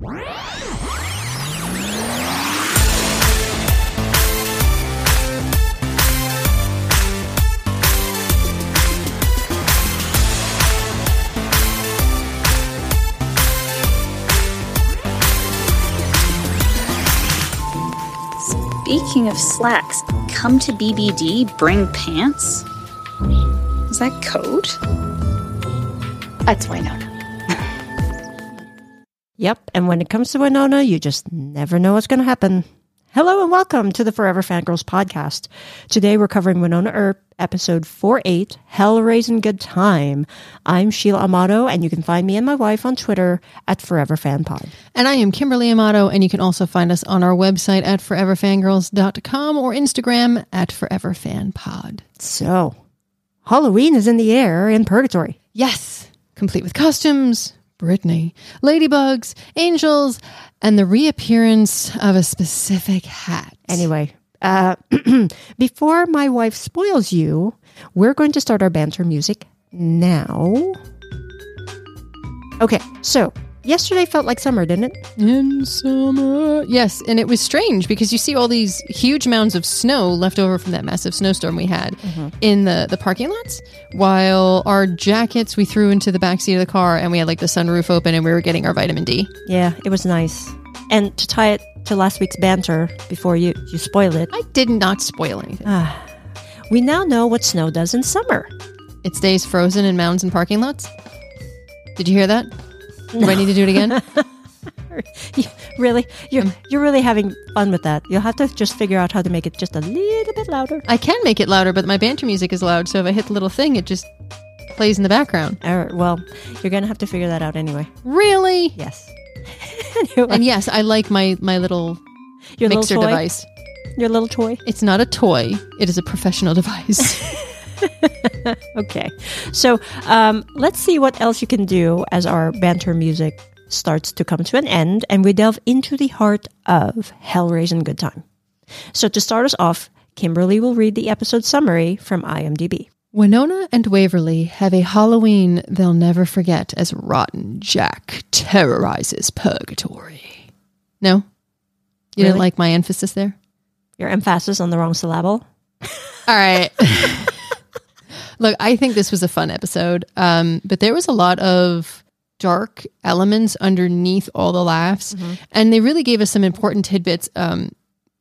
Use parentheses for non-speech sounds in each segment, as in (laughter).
Speaking of slacks, come to BBD, bring pants? Is that code? That's Wynonna. Yep, and when it comes to Wynonna, you just never know what's going to happen. Hello and welcome to the Forever Fangirls podcast. Today we're covering Wynonna Earp, episode 4-8, Hell Raising Good Time. I'm Sheila Amato, and you can find me and my wife on Twitter at Forever Fan Pod. And I am Kimberly Amato, and you can also find us on our website at foreverfangirls.com or Instagram at Forever Fan Pod. So, Halloween is in the air in Purgatory. Yes, complete with costumes, Brittany, ladybugs, angels, and the reappearance of a specific hat. Anyway, uh, (clears throat) before my wife spoils you, we're going to start our banter music now. Okay, so yesterday felt like summer, didn't it? In summer. Yes, and it was strange because you see all these huge mounds of snow left over from that massive snowstorm we had mm-hmm. in the, the parking lots, while our jackets we threw into the back seat of the car and we had like the sunroof open and we were getting our vitamin D. Yeah, it was nice. And to tie it to last week's banter before you, you spoil it, I did not spoil anything. Ah. we now know what snow does in summer. It stays frozen in mounds and parking lots. Did you hear that? Do I need to do it again? (laughs) You- really? You're, you're really having fun with that. You'll have to just figure out how to make it just a little bit louder. I can make it louder, but my banter music is loud, so if I hit the little thing, it just plays in the background. All right, well, you're going to have to figure that out anyway. Really? Yes. anyway, (laughs) (laughs) And yes, I like my my little your mixer little device. Your little toy. It's not a toy; it is a professional device. (laughs) Okay. So um, let's see what else you can do as our banter music starts to come to an end and we delve into the heart of Hellraisin' Good Time. So to start us off, Kimberly will read the episode summary from IMDb. Wynonna and Waverly have a Halloween they'll never forget as Rotten Jack terrorizes Purgatory. No, you didn't like my emphasis there. Your emphasis on the wrong syllable. All right. (laughs) Look, I think this was a fun episode, um, but there was a lot of dark elements underneath all the laughs, and they really gave us some important tidbits, um,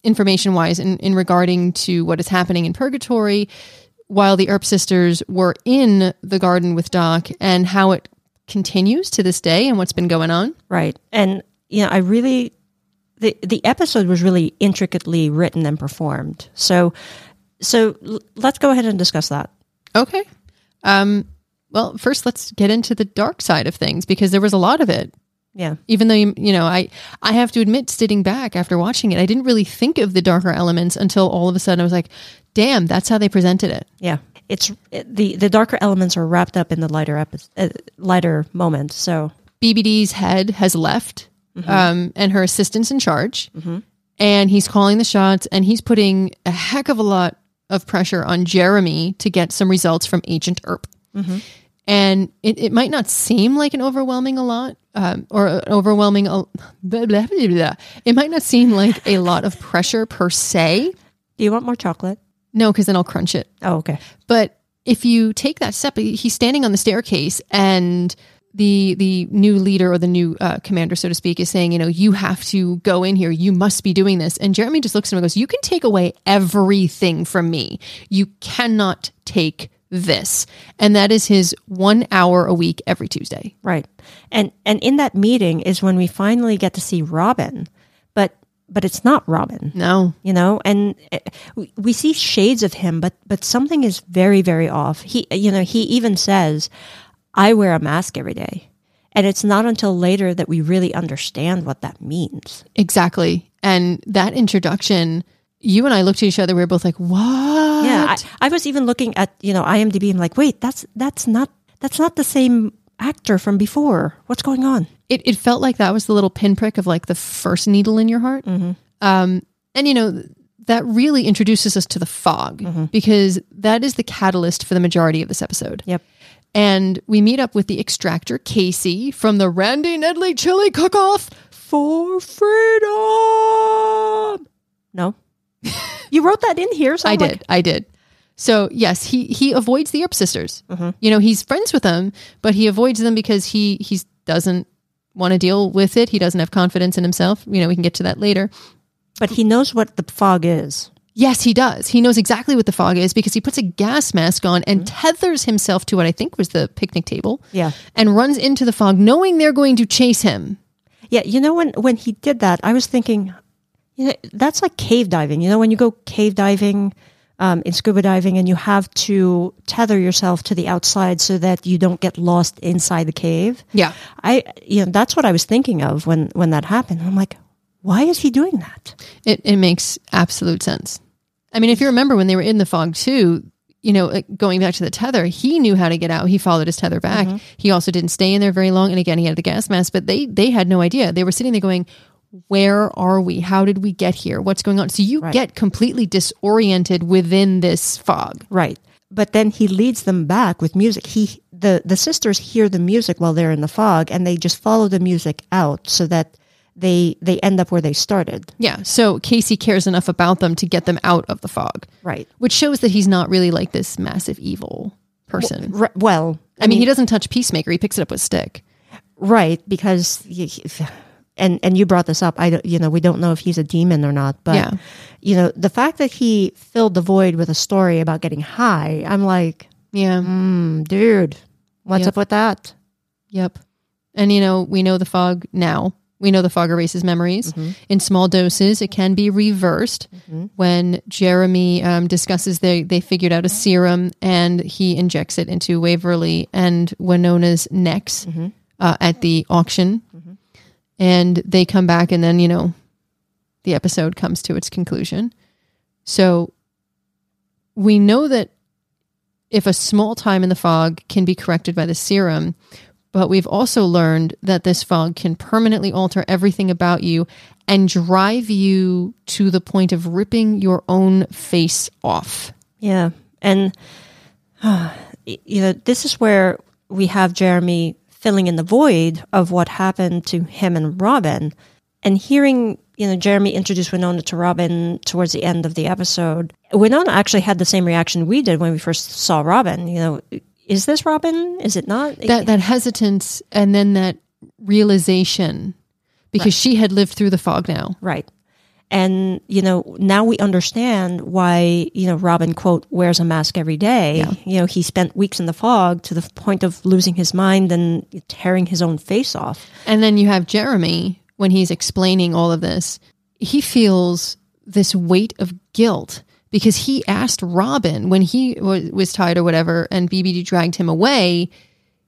information wise, in, in regarding to what is happening in Purgatory while the Earp sisters were in the garden with Doc, and how it continues to this day, and what's been going on. Right. And you know, I really the the episode was really intricately written and performed. So so l- let's go ahead and discuss that. Okay. Um, well, first, let's get into the dark side of things because there was a lot of it. Yeah. even though you, you know i i have to admit sitting back after watching it i didn't really think of the darker elements until all of a sudden i was like damn that's how they presented it Yeah, it's it, the the darker elements are wrapped up in the lighter epi- uh, lighter moment. So bbd's head has left um, and her assistant's in charge and he's calling the shots and he's putting a heck of a lot of pressure on jeremy to get some results from agent earp and it, it might not seem like an overwhelming a lot um, or an overwhelming blah, blah, blah, blah. it might not seem like a lot of pressure per se do you want more chocolate? No, because then I'll crunch it. Oh, okay. But if you take that step, he's standing on the staircase, and the the new leader or the new uh, commander, so to speak, is saying, you know, you have to go in here. You must be doing this. And Jeremy just looks at him and goes, "You can take away everything from me. You cannot take this." And that is his one hour a week every Tuesday. Right. And and in that meeting is when we finally get to see Robin, but but it's not Robin. No, You know, and we, we see shades of him, but but something is very very off. He you know he even says, "I wear a mask every day," and it's not until later that we really understand what that means. exactly. And that introduction, you and I looked at each other. We were both like, "What?" Yeah, I, I was even looking at you know IMDb. I'm like, wait, that's that's not that's not the same actor from before. What's going on? it, it felt like that was the little pinprick of like the first needle in your heart. Um, and you know, that really introduces us to the fog because that is the catalyst for the majority of this episode. Yep. And we meet up with the extractor Casey from the Randy Nedley Chili Cook Off for freedom. No, (laughs) you wrote that in here. So I I'm did. like, I did. So yes, he he avoids the Earp sisters. Mm-hmm. You know, he's friends with them, but he avoids them because he he doesn't want to deal with it. He doesn't have confidence in himself. You know, we can get to that later. but he knows what the fog is. Yes, he does. He knows exactly what the fog is because he puts a gas mask on and tethers himself to what I think was the picnic table. Yeah. And runs into the fog knowing they're going to chase him. Yeah, you know when when he did that, I was thinking, you know, that's like cave diving. You know, when you go cave diving um, in scuba diving, and you have to tether yourself to the outside so that you don't get lost inside the cave. Yeah. I, you know, that's what I was thinking of when when that happened. I'm like, why is he doing that? It, it makes absolute sense. I mean, if you remember when they were in the fog too, you know, going back to the tether, he knew how to get out. He followed his tether back. Mm-hmm. He also didn't stay in there very long. And again, he had the gas mask, but they they had no idea. They were sitting there going, "Where are we? How did we get here? What's going on?" So you get completely disoriented within this fog. Right. But then he leads them back with music. He the the sisters hear the music while they're in the fog, and they just follow the music out so that they they end up where they started. Yeah. So Casey cares enough about them to get them out of the fog, Right. which shows that he's not really like this massive evil person. R- well, I mean, he doesn't touch Peacemaker. He picks it up with stick. right because y- and and you brought this up. I don't, you know we don't know if he's a demon or not, but Yeah. you know the fact that he filled the void with a story about getting high. I'm like, Yeah. mm, dude, what's Yep. up with that? Yep. And you know, we know the fog now. We know the fog erases memories. Mm-hmm. In small doses, it can be reversed. Mm-hmm. When Jeremy um, discusses they they figured out a mm-hmm. serum and he injects it into Waverly and Wynonna's necks uh, at the auction, and they come back, and then you know, the episode comes to its conclusion. So we know that if a small time in the fog can be corrected by the serum, but we've also learned that this fog can permanently alter everything about you and drive you to the point of ripping your own face off. Yeah, and uh, you know this is where we have Jeremy filling in the void of what happened to him and Robin, and hearing you know Jeremy introduce Wynonna to Robin towards the end of the episode. Wynonna actually had the same reaction we did when we first saw Robin. You know, is this Robin? Is it not? That that hesitance and then that realization because she had lived through the fog now. Right. And, you know, now we understand why, you know, Robin, quote, wears a mask every day. You know, he spent weeks in the fog to the point of losing his mind and tearing his own face off. And then you have Jeremy when he's explaining all of this. He feels this weight of guilt because he asked Robin when he was, was tied or whatever and BBD dragged him away.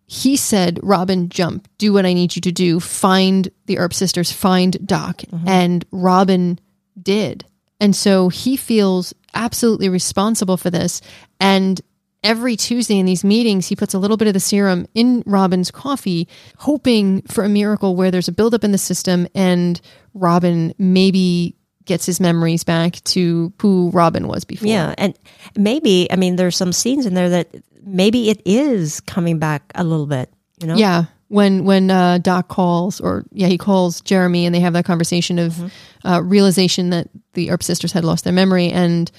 He said, Robin, jump, do what I need you to do, find the Earp sisters, find Doc. Mm-hmm. And Robin did. And so he feels absolutely responsible for this. And every Tuesday in these meetings, he puts a little bit of the serum in Robin's coffee, hoping for a miracle where there's a buildup in the system and Robin maybe gets his memories back to who Robin was before. Yeah. And maybe, I mean, there's some scenes in there that maybe it is coming back a little bit, you know? Yeah. When when uh, Doc calls, or yeah, he calls Jeremy, and they have that conversation of uh, realization that the Earp sisters had lost their memory, and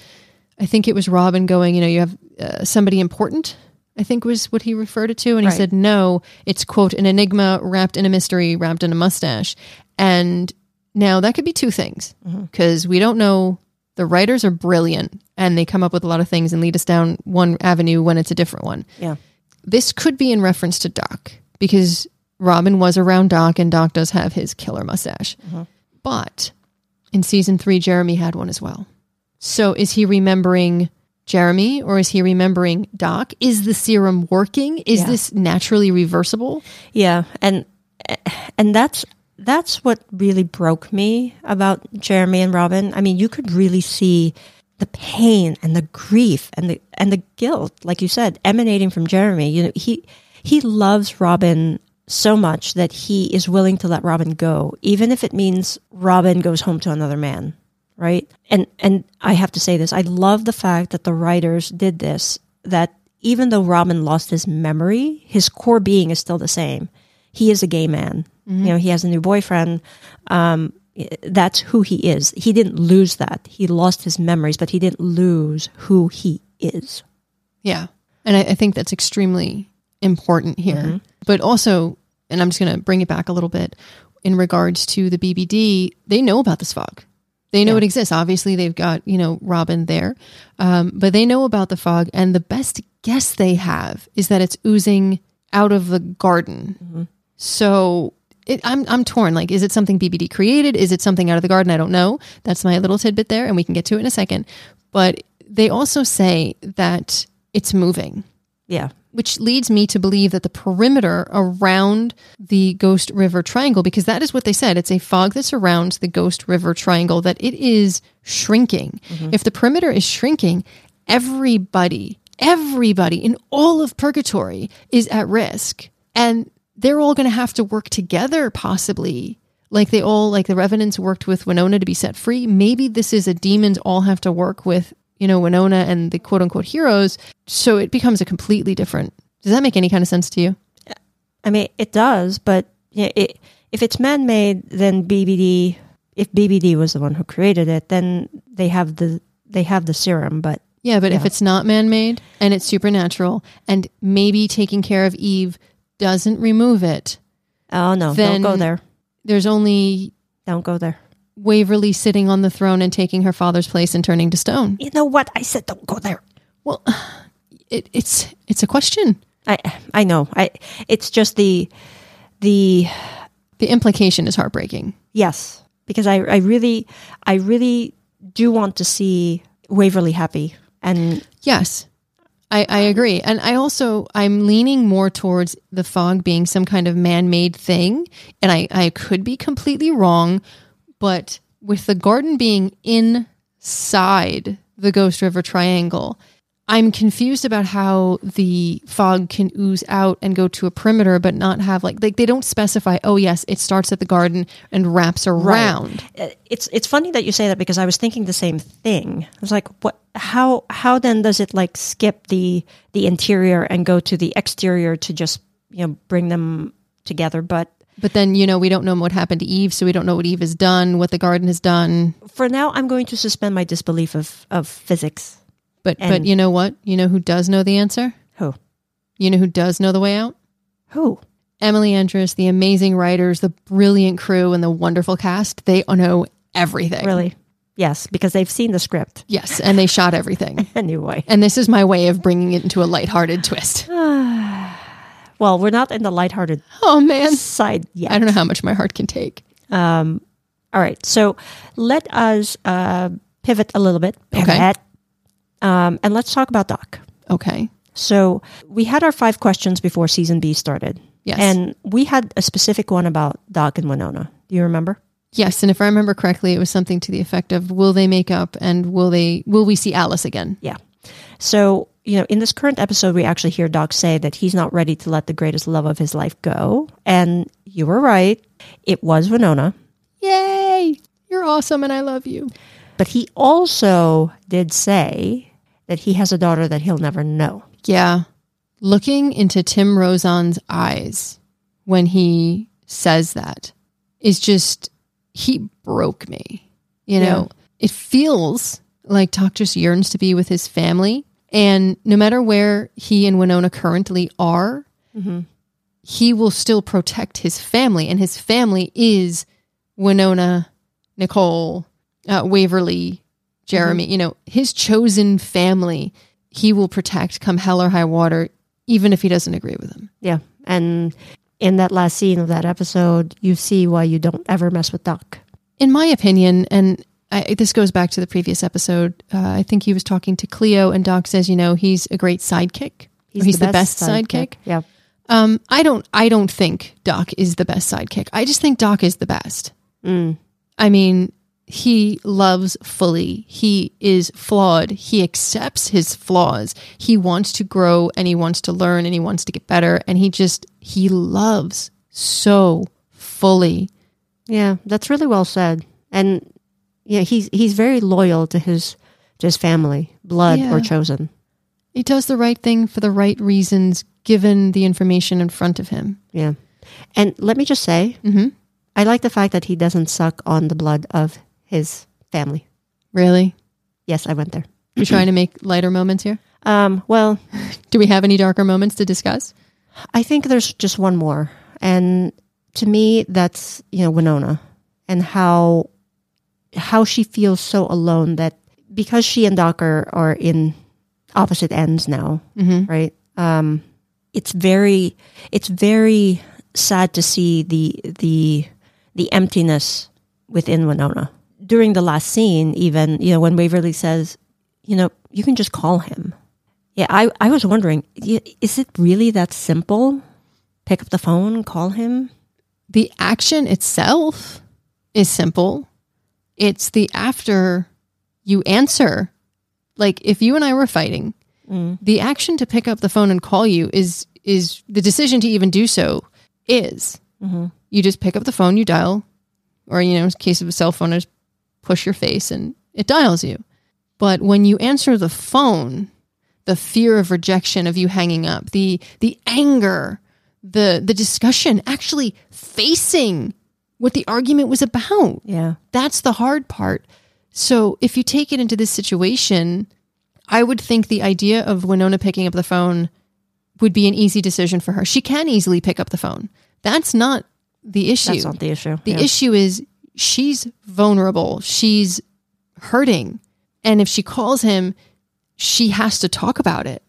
I think it was Robin going, you know, you have uh, somebody important. I think was what he referred it to, and he Right. said, "No, it's quote an enigma wrapped in a mystery, wrapped in a mustache." And now that could be two things mm-hmm. because we don't know. The writers are brilliant, and they come up with a lot of things and lead us down one avenue when it's a different one Yeah. this could be in reference to Doc because Robin was around Doc and Doc does have his killer mustache. Mm-hmm. But in season three, Jeremy had one as well. So is he remembering Jeremy or is he remembering Doc? Is the serum working? Is Yeah. this naturally reversible? Yeah, and and that's that's what really broke me about Jeremy and Robin. I mean, you could really see the pain and the grief and the and the guilt, like you said, emanating from Jeremy. You know, he he loves Robin so much that he is willing to let Robin go, even if it means Robin goes home to another man. Right. And and I have to say this. I love the fact that the writers did this, that even though Robin lost his memory, his core being is still the same. He is a gay man. You know, he has a new boyfriend. Um, that's who he is. He didn't lose that. He lost his memories, but he didn't lose who he is. Yeah. And I, I think that's extremely important here. But also, and I'm just going to bring it back a little bit in regards to the BBD, they know about this fog. They know Yeah. it exists. Obviously, they've got, you know, Robin there, um, but they know about the fog. And the best guess they have is that it's oozing out of the garden. So it, I'm I'm torn. Like, is it something BBD created? Is it something out of the garden? I don't know. That's my little tidbit there, and we can get to it in a second. But they also say that it's moving, Yeah. which leads me to believe that the perimeter around the Ghost River Triangle, because that is what they said, it's a fog that surrounds the Ghost River Triangle, that it is shrinking. Mm-hmm. If the perimeter is shrinking, everybody, everybody in all of purgatory is at risk. And they're all going to have to work together, possibly. Like they all, like the Revenants worked with Wynonna to be set free. Maybe this is a demons all have to work with, you know, Wynonna and the quote unquote heroes. So it becomes a completely different. Does that make any kind of sense to you? I mean, it does, but yeah, it, if it's man made, then BBD. If BBD was the one who created it, then they have the they have the serum. But Yeah, but if it's not man made and it's supernatural and maybe taking care of Eve doesn't remove it, oh no, don't go there. there's only Don't go there. Waverly sitting on the throne and taking her father's place and turning to stone. You know what? I said don't go there. Well, (sighs) it, it's it's a question. I I know. I it's just the the The implication is heartbreaking. yes because I I really I really do want to see Waverly happy and Yes, I, I agree. And I also, I'm leaning more towards the fog being some kind of man made thing. And I, I could be completely wrong, but with the garden being inside the Ghost River Triangle, I'm confused about how the fog can ooze out and go to a perimeter, but not have like, like they don't specify, oh, yes, it starts at the garden and wraps around. Uh, it's it's funny that you say that because I was thinking the same thing. I was like, what? How how then does it like skip the the interior and go to the exterior to just you know bring them together? But But then, you know, we don't know what happened to Eve, so we don't know what Eve has done, what the garden has done. for now, I'm going to suspend my disbelief of of physics. But but you know what? You know who does know the answer? Who You know who does know the way out? who? Emily Andras, the amazing writers, the brilliant crew, and the wonderful cast. They know everything. Really? Yes, because they've seen the script Yes, and they shot everything. (laughs) anyway. and this is my way of bringing it into a lighthearted twist. (sighs) Well, we're not in the lighthearted Oh man, side yet. I don't know how much my heart can take. Um, All right. So let us uh, pivot a little bit. Okay. Um, and let's talk about Doc. Okay. So we had our five questions before season B started. Yes. And we had a specific one about Doc and Wynonna. Do you remember? Yes, and if I remember correctly, it was something to the effect of will they make up and will they will we see Alice again? Yeah. So, you know, in this current episode, we actually hear Doc say that he's not ready to let the greatest love of his life go. And you were right. It was Wynonna. Yay! You're awesome and I love you. But he also did say that he has a daughter that he'll never know. Yeah. Looking into Tim Rozon's eyes when he says that is just, he broke me. You know, it feels like Doc just yearns to be with his family. And no matter where he and Wynonna currently are, he will still protect his family. And his family is Wynonna, Nicole, uh, Waverly, Jeremy, you know, his chosen family, he will protect come hell or high water, even if he doesn't agree with them. Yeah. And in that last scene of that episode, you see why you don't ever mess with Doc. In my opinion, and I, this goes back to the previous episode, uh, I think he was talking to Cleo, and Doc says, you know, he's a great sidekick. He's, he's the, best, sidekick. Yeah. Um, I don't, I don't think Doc is the best sidekick. I just think Doc is the best. I mean, he loves fully. He is flawed. He accepts his flaws. He wants to grow and he wants to learn and he wants to get better. And he just, he loves so fully. Yeah, that's really well said. And yeah, he's he's very loyal to his to his family, blood Yeah. or chosen. He does the right thing for the right reasons, given the information in front of him. Yeah. And let me just say, mm-hmm. I like the fact that he doesn't suck on the blood of his family. Really? Yes, I went there. You're (clears throat) trying to make lighter moments here? Um, well, (laughs) Do we have any darker moments to discuss? I think there's just one more. And to me, that's, you know, Wynonna and how how she feels so alone that because she and Doc are, are in opposite ends now, right? Um, it's very it's very sad to see the the the emptiness within Wynonna. During the last scene, even, you know, when Waverly says, you know, you can just call him. Yeah, I, I was wondering, is it really that simple? Pick up the phone, call him? The action itself is simple. It's the after you answer. Like if you and I were fighting, mm. the action to pick up the phone and call you is is the decision to even do so is. Mm-hmm. You just pick up the phone, you dial, or you know, in case of a cell phone, just push your face and it dials you. But when you answer the phone, the fear of rejection of you hanging up, the the anger, the the discussion, actually facing what the argument was about. Yeah. That's the hard part. So if you take it into this situation, I would think the idea of Wynonna picking up the phone would be an easy decision for her. She can easily pick up the phone. That's not the issue. That's not the issue. The Yeah. issue is she's vulnerable. She's hurting. And if she calls him, she has to talk about it.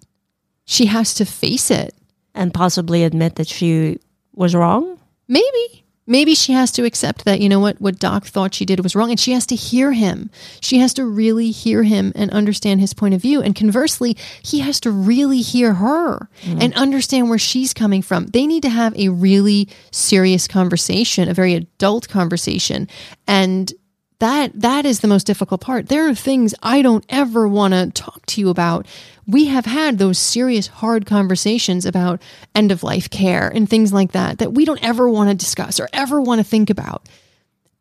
She has to face it. and possibly admit that she was wrong. Maybe. Maybe she has to accept that, you know what, what Doc thought she did was wrong. And she has to hear him. She has to really hear him and understand his point of view. And conversely, he has to really hear her mm-hmm. and understand where she's coming from. They need to have a really serious conversation, a very adult conversation. And that that is the most difficult part. There are things I don't ever want to talk to you about. We have had those serious hard conversations about end of life care and things like that that we don't ever want to discuss or ever want to think about.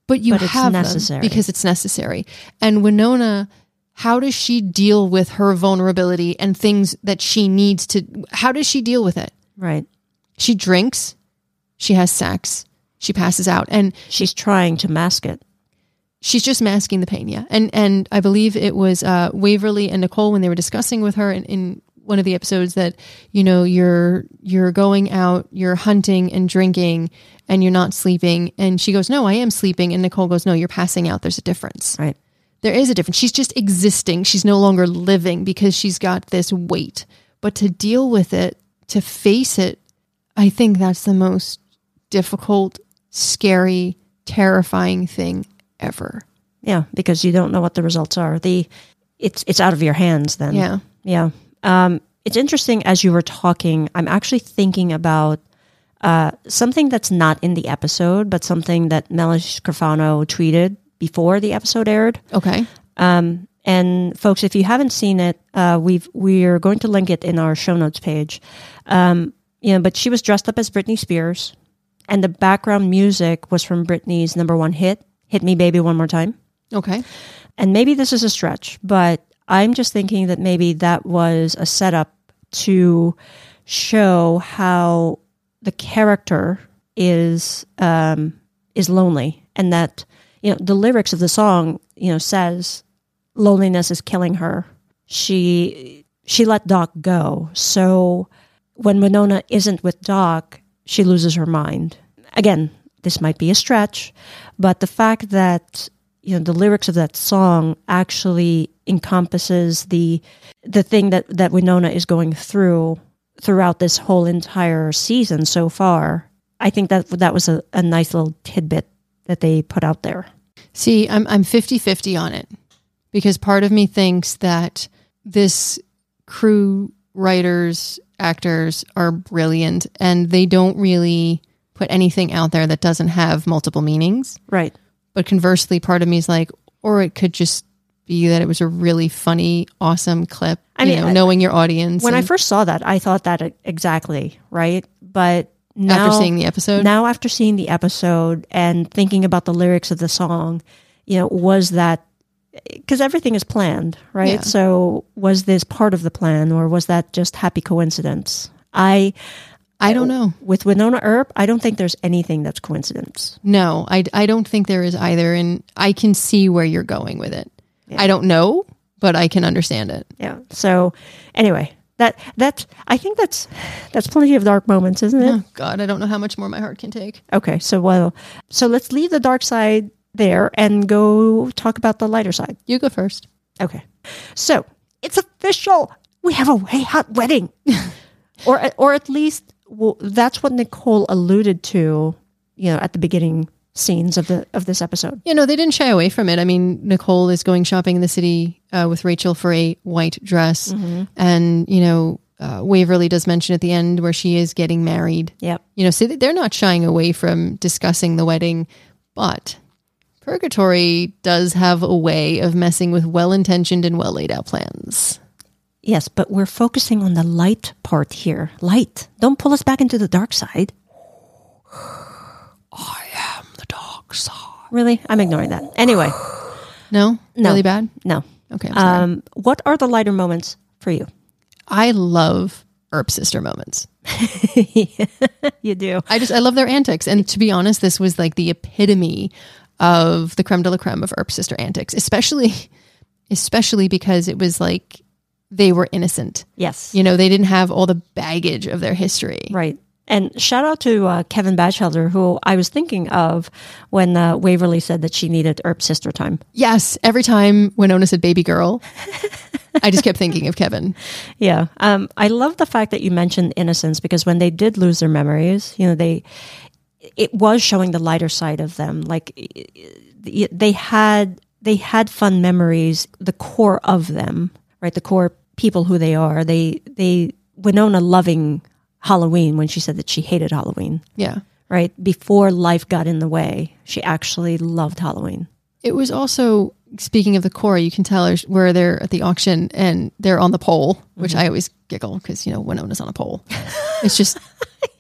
But you But it's have them necessary. because it's necessary. And Wynonna how does she deal with her vulnerability and things that she needs to how does she deal with it? Right. She drinks, she has sex, she passes out and She's trying to mask it. She's just masking the pain yeah. And and i believe it was uh waverly and nicole when they were discussing with her in, in one of the episodes that you know you're you're going out you're hunting and drinking and you're not sleeping. And she goes no i am sleeping. And nicole goes no you're passing out. There's a difference. Right. there is a difference. She's just existing. She's no longer living because she's got this weight. But to deal with it to face it i think that's the most difficult scary terrifying thing ever Yeah, because you don't know what the results are. The it's it's out of your hands then. Yeah. Yeah. Um, it's interesting as you were talking, I'm actually thinking about uh, something that's not in the episode, but something that Melanie Scrofano tweeted before the episode aired. Okay. Um, and folks, if you haven't seen it, uh, we've we're going to link it in our show notes page. Um, you know, but she was dressed up as Britney Spears, and the background music was from Britney's number one hit, "Hit Me, Baby, One More Time." Okay. And maybe this is a stretch, but I'm just thinking that maybe that was a setup to show how the character is um, is lonely, and that you know the lyrics of the song you know says loneliness is killing her. She she let Doc go, so when Wynonna isn't with Doc, she loses her mind. Again, this might be a stretch, but the fact that you know the lyrics of that song actually encompasses the the thing that that Wynonna is going through throughout this whole entire season so far. I think that that was a, a nice little tidbit that they put out there. See, I'm I'm 50-50 on it because part of me thinks that this crew writers, actors are brilliant and they don't really put anything out there that doesn't have multiple meanings. Right. But conversely, part of me is like, or it could just be that it was a really funny, awesome clip. I you mean, know, I- knowing your audience. When I first saw that, I thought that exactly, right? But now, after seeing the episode, now after seeing the episode and thinking about the lyrics of the song, you know, was that because everything is planned, right? Yeah. So was this part of the plan or was that just happy coincidence? I I don't know. With Wynonna Earp, I don't think there's anything that's coincidence. No, I, I don't think there is either. And I can see where you're going with it. I don't know, but I can understand it. Yeah. So anyway, that that's I think that's that's plenty of dark moments, isn't it? Oh, God, I don't know how much more my heart can take. Okay. So well, so let's leave the dark side there and go talk about the lighter side. You go first. Okay. So it's official. We have a WayHaught wedding, (laughs) or or at least well, that's what Nicole alluded to. You know, at the beginning scenes of the of this episode. You know, they didn't shy away from it. I mean, Nicole is going shopping in the city uh, with Rachel for a white dress. And, you know, uh, Waverly does mention at the end where she is getting married. Yep. You know, so they're not shying away from discussing the wedding, but Purgatory does have a way of messing with well intentioned and well laid out plans. Yes, but we're focusing on the light part here. Light. Don't pull us back into the dark side. (sighs) I am the dark side. Really? I'm ignoring that. Anyway, No? No. Really bad? no. Okay. Um, what are the lighter moments for you? I love Earp sister moments. (laughs) (laughs) You do. I just I love their antics. And to be honest, this was like the epitome of the creme de la creme of Earp sister antics, especially (laughs) especially because it was like they were innocent. Yes. You know, they didn't have all the baggage of their history. Right. And shout out to uh, Kevin Batchelder, who I was thinking of when uh, Waverly said that she needed Earp sister time. Yes, every time Wynonna said baby girl, I just kept thinking of Kevin. (laughs) Yeah. Um, I love the fact that you mentioned innocence because when they did lose their memories, you know, they it was showing the lighter side of them. Like they had they had fun memories, the core of them, right? The core people who they are. They they Wynonna loving Halloween when she said that she hated Halloween, Yeah. right? Before life got in the way, she actually loved Halloween. It was also speaking of the core, you can tell where they're at the auction and they're on the pole, which mm-hmm. I always giggle because you know Wynonna's on a pole. It's just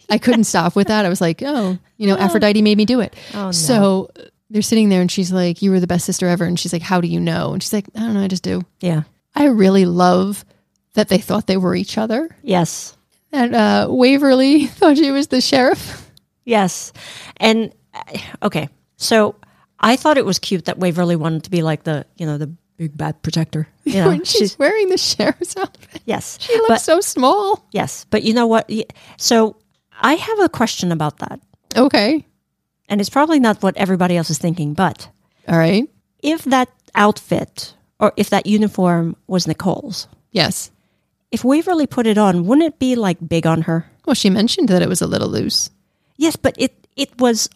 I couldn't stop with that. I was like, oh, you know, oh. Aphrodite made me do it. Oh, no. So they're sitting there and she's like, "You were the best sister ever," and she's like, "How do you know?" And she's like, "I don't know, I just do." Yeah. I really love that they thought they were each other. Yes. And uh, Waverly (laughs) thought she was the sheriff. Yes. And uh, okay. So I thought it was cute that Waverly wanted to be like the, you know, the big bad protector. (laughs) You know, when she's, wearing the sheriff's outfit. yes. She looks but, so small. yes. But you know what? So I have a question about that. Okay. And it's probably not what everybody else is thinking, but All right. if that outfit or if that uniform was Nicole's, Yes. if Waverly put it on, wouldn't it be like big on her? Well, she mentioned that it was a little loose. Yes, but it it was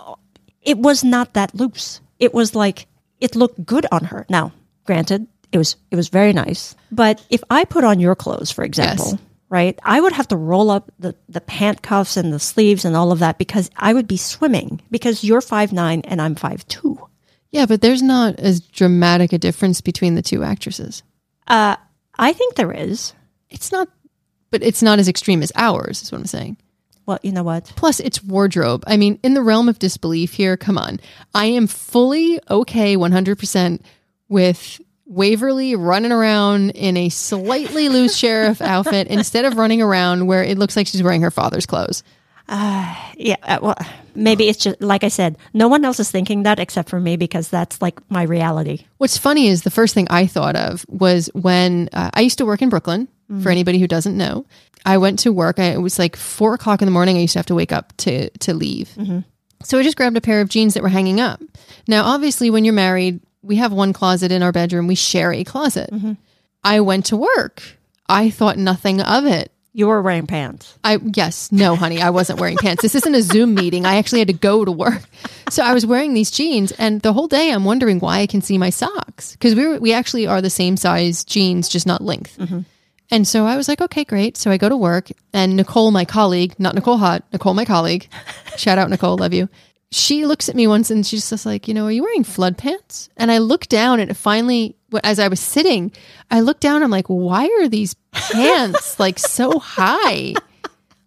it was not that loose. It was like it looked good on her. Now, granted, it was it was very nice. But if I put on your clothes, for example, Yes. right, I would have to roll up the the pant cuffs and the sleeves and all of that because I would be swimming because you're five nine and I'm five two. Yeah, but there's not as dramatic a difference between the two actresses. Uh, I think there is. It's not, but it's not as extreme as ours, is what I'm saying. Well, you know what? Plus, it's wardrobe. I mean, in the realm of disbelief here, come on. I am fully okay 100% with Waverly running around in a slightly loose sheriff outfit instead of running around where it looks like she's wearing her father's clothes. (sighs) Yeah, uh, well, maybe it's just like I said. No one else is thinking that except for me because that's like my reality. What's funny is the first thing I thought of was when uh, I used to work in Brooklyn. For anybody who doesn't know, I went to work. I, it was like four o'clock in the morning. I used to have to wake up to to leave. So I just grabbed a pair of jeans that were hanging up. Now, obviously, when you're married, we have one closet in our bedroom. We share a closet. I went to work. I thought nothing of it. You were wearing pants. I yes, no, honey, I wasn't wearing pants. This isn't a Zoom meeting. I actually had to go to work, so I was wearing these jeans, and the whole day I'm wondering why I can see my socks because we were, we actually are the same size jeans, just not length. Mm-hmm. And so I was like, okay, great. So I go to work, and Nicole, my colleague, not Nicole Haught, Nicole, my colleague, (laughs) shout out Nicole, love you. She looks at me once and she's just like, you know, are you wearing flood pants? And I look down and it finally, as I was sitting, I looked down. I'm like, why are these pants (laughs) like so high?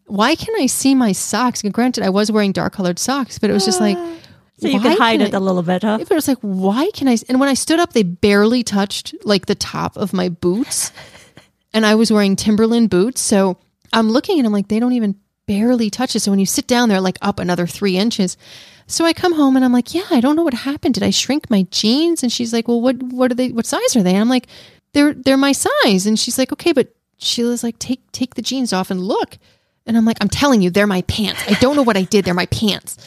Why can I see my socks? And granted, I was wearing dark colored socks, but it was just like, ah. So you could hide can it I- a little bit, huh? but it was like, why can I? And when I stood up, they barely touched like the top of my boots. and I was wearing Timberland boots. So I'm looking and I'm like, they don't even barely touches. So when you sit down, they're like up another three inches. So I come home and I'm like, yeah, I don't know what happened. Did I shrink my jeans? And she's like, well, what, what are they, what size are they? And I'm like, they're, they're my size. And she's like, okay, but Sheila's like, take, take the jeans off and look. And I'm like, I'm telling you, they're my pants. I don't know what I did. They're my pants.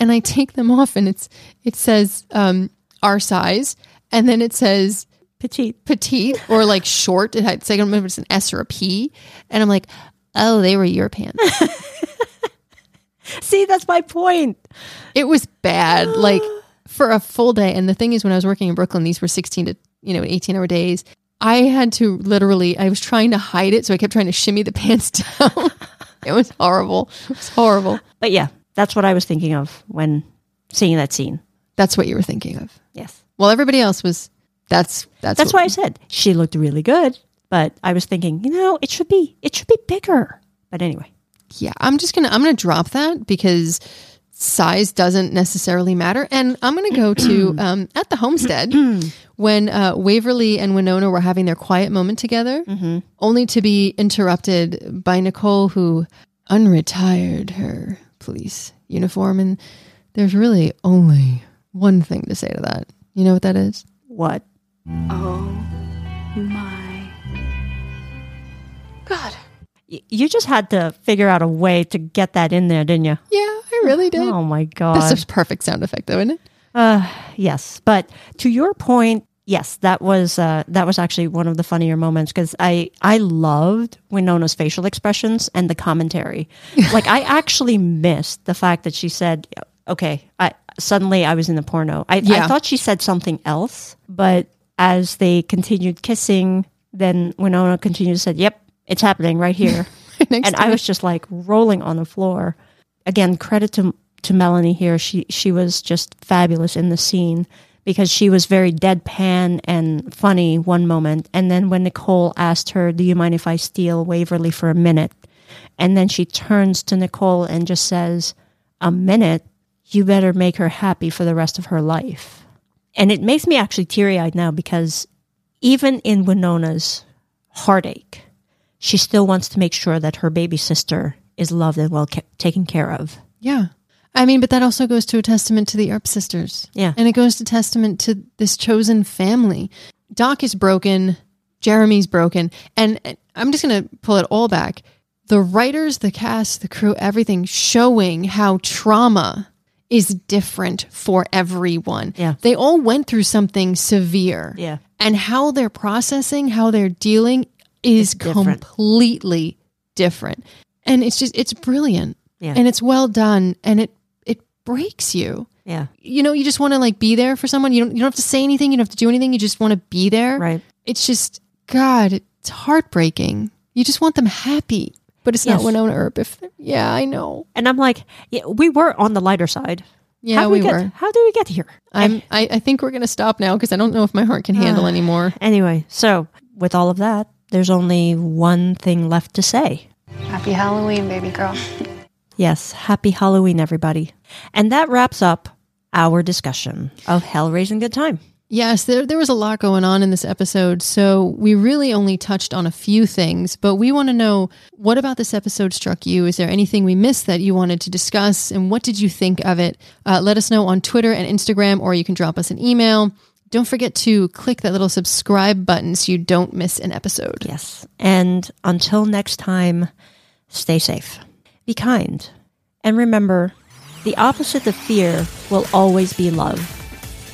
And I take them off and it's, it says, um, our size. And then it says Petite. petite or like short. It had, it's like, I don't remember if it's an S or a P. And I'm like, oh, they were your pants. (laughs) (laughs) See, that's my point. It was bad, (gasps) like for a full day. And the thing is, when I was working in Brooklyn, these were 16 to, you know, 18 hour days. I had to literally, I was trying to hide it. So I kept trying to shimmy the (laughs) pants down. (laughs) it was horrible. It was horrible. But yeah, that's what I was thinking of when seeing that scene. That's what you were thinking of. Yes. Well, everybody else was, that's, that's, That's why I said she looked really good, but I was thinking, you know, it should be it should be bigger. But anyway. Yeah, I'm just to, I'm to drop that because size doesn't necessarily matter. And I'm to go to, (clears throat) um, at the homestead (clears throat) when uh, Waverly and Wynonna were having their quiet moment together, only to be interrupted by Nicole, who unretired her police uniform. And there's really only one thing to say to that. You know what that is? What? Oh my God. You just had to figure out a way to get that in there, didn't you? Yeah, I really did. Oh my god, That's a perfect sound effect, though, isn't it? Uh, yes, but to your point, yes, that was uh, that was actually one of the funnier moments because I I loved Wynonna's facial expressions and the commentary. (laughs) like I actually missed the fact that she said, "Okay, I suddenly I was in the porno." I, I thought she said something else, but as they continued kissing, then Wynonna continued to say, "Yep, it's happening right here." (laughs) And I was just like rolling on the floor. Again, credit to to Melanie here. She she was just fabulous in the scene because she was very deadpan and funny one moment, and then when Nicole asked her, "Do you mind if I steal Waverly for a minute?" and then she turns to Nicole and just says, "A minute? You better make her happy for the rest of her life." And it makes me actually teary eyed now because even in Wynonna's heartache, she still wants to make sure that her baby sister is loved and well ca- taken care of. Yeah. I mean, but that also goes to a testament to the Earp sisters. Yeah. And it goes to testament to this chosen family. Doc is broken. Jeremy's broken. And and I'm just going to pull it all back. The writers, the cast, the crew, everything showing how trauma is different for everyone. Yeah. They all went through something severe. Yeah. And how they're processing, how they're dealing is different. completely different. And it's just, it's brilliant. Yeah. And it's well done. And it, it breaks you. Yeah. You know, you just want to like be there for someone. You don't, you don't have to say anything. You don't have to do anything. You just want to be there. Right. It's just, God, it's heartbreaking. You just want them happy. But it's not Yes. Wynonna Earp. If yeah, I know. And I'm like, yeah, we were on the lighter side. Yeah, how did we get, were. How did we get here? I'm. I, I think we're gonna stop now because I don't know if my heart can (sighs) handle anymore. Anyway, so with all of that, there's only one thing left to say. Happy Halloween, baby girl. Yes, happy Halloween, everybody. And that wraps up our discussion of Hell Raising Good Time. Yes, there there was a lot going on in this episode, so we really only touched on a few things. But we want to know what about this episode struck you? Is there anything we missed that you wanted to discuss, and what did you think of it? Uh, let us know on Twitter and Instagram, or you can drop us an email. Don't forget to click that little subscribe button so you don't miss an episode. Yes. And until next time, stay safe, be kind, and remember the opposite of fear will always be love.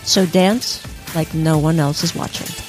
So dance like no one else is watching.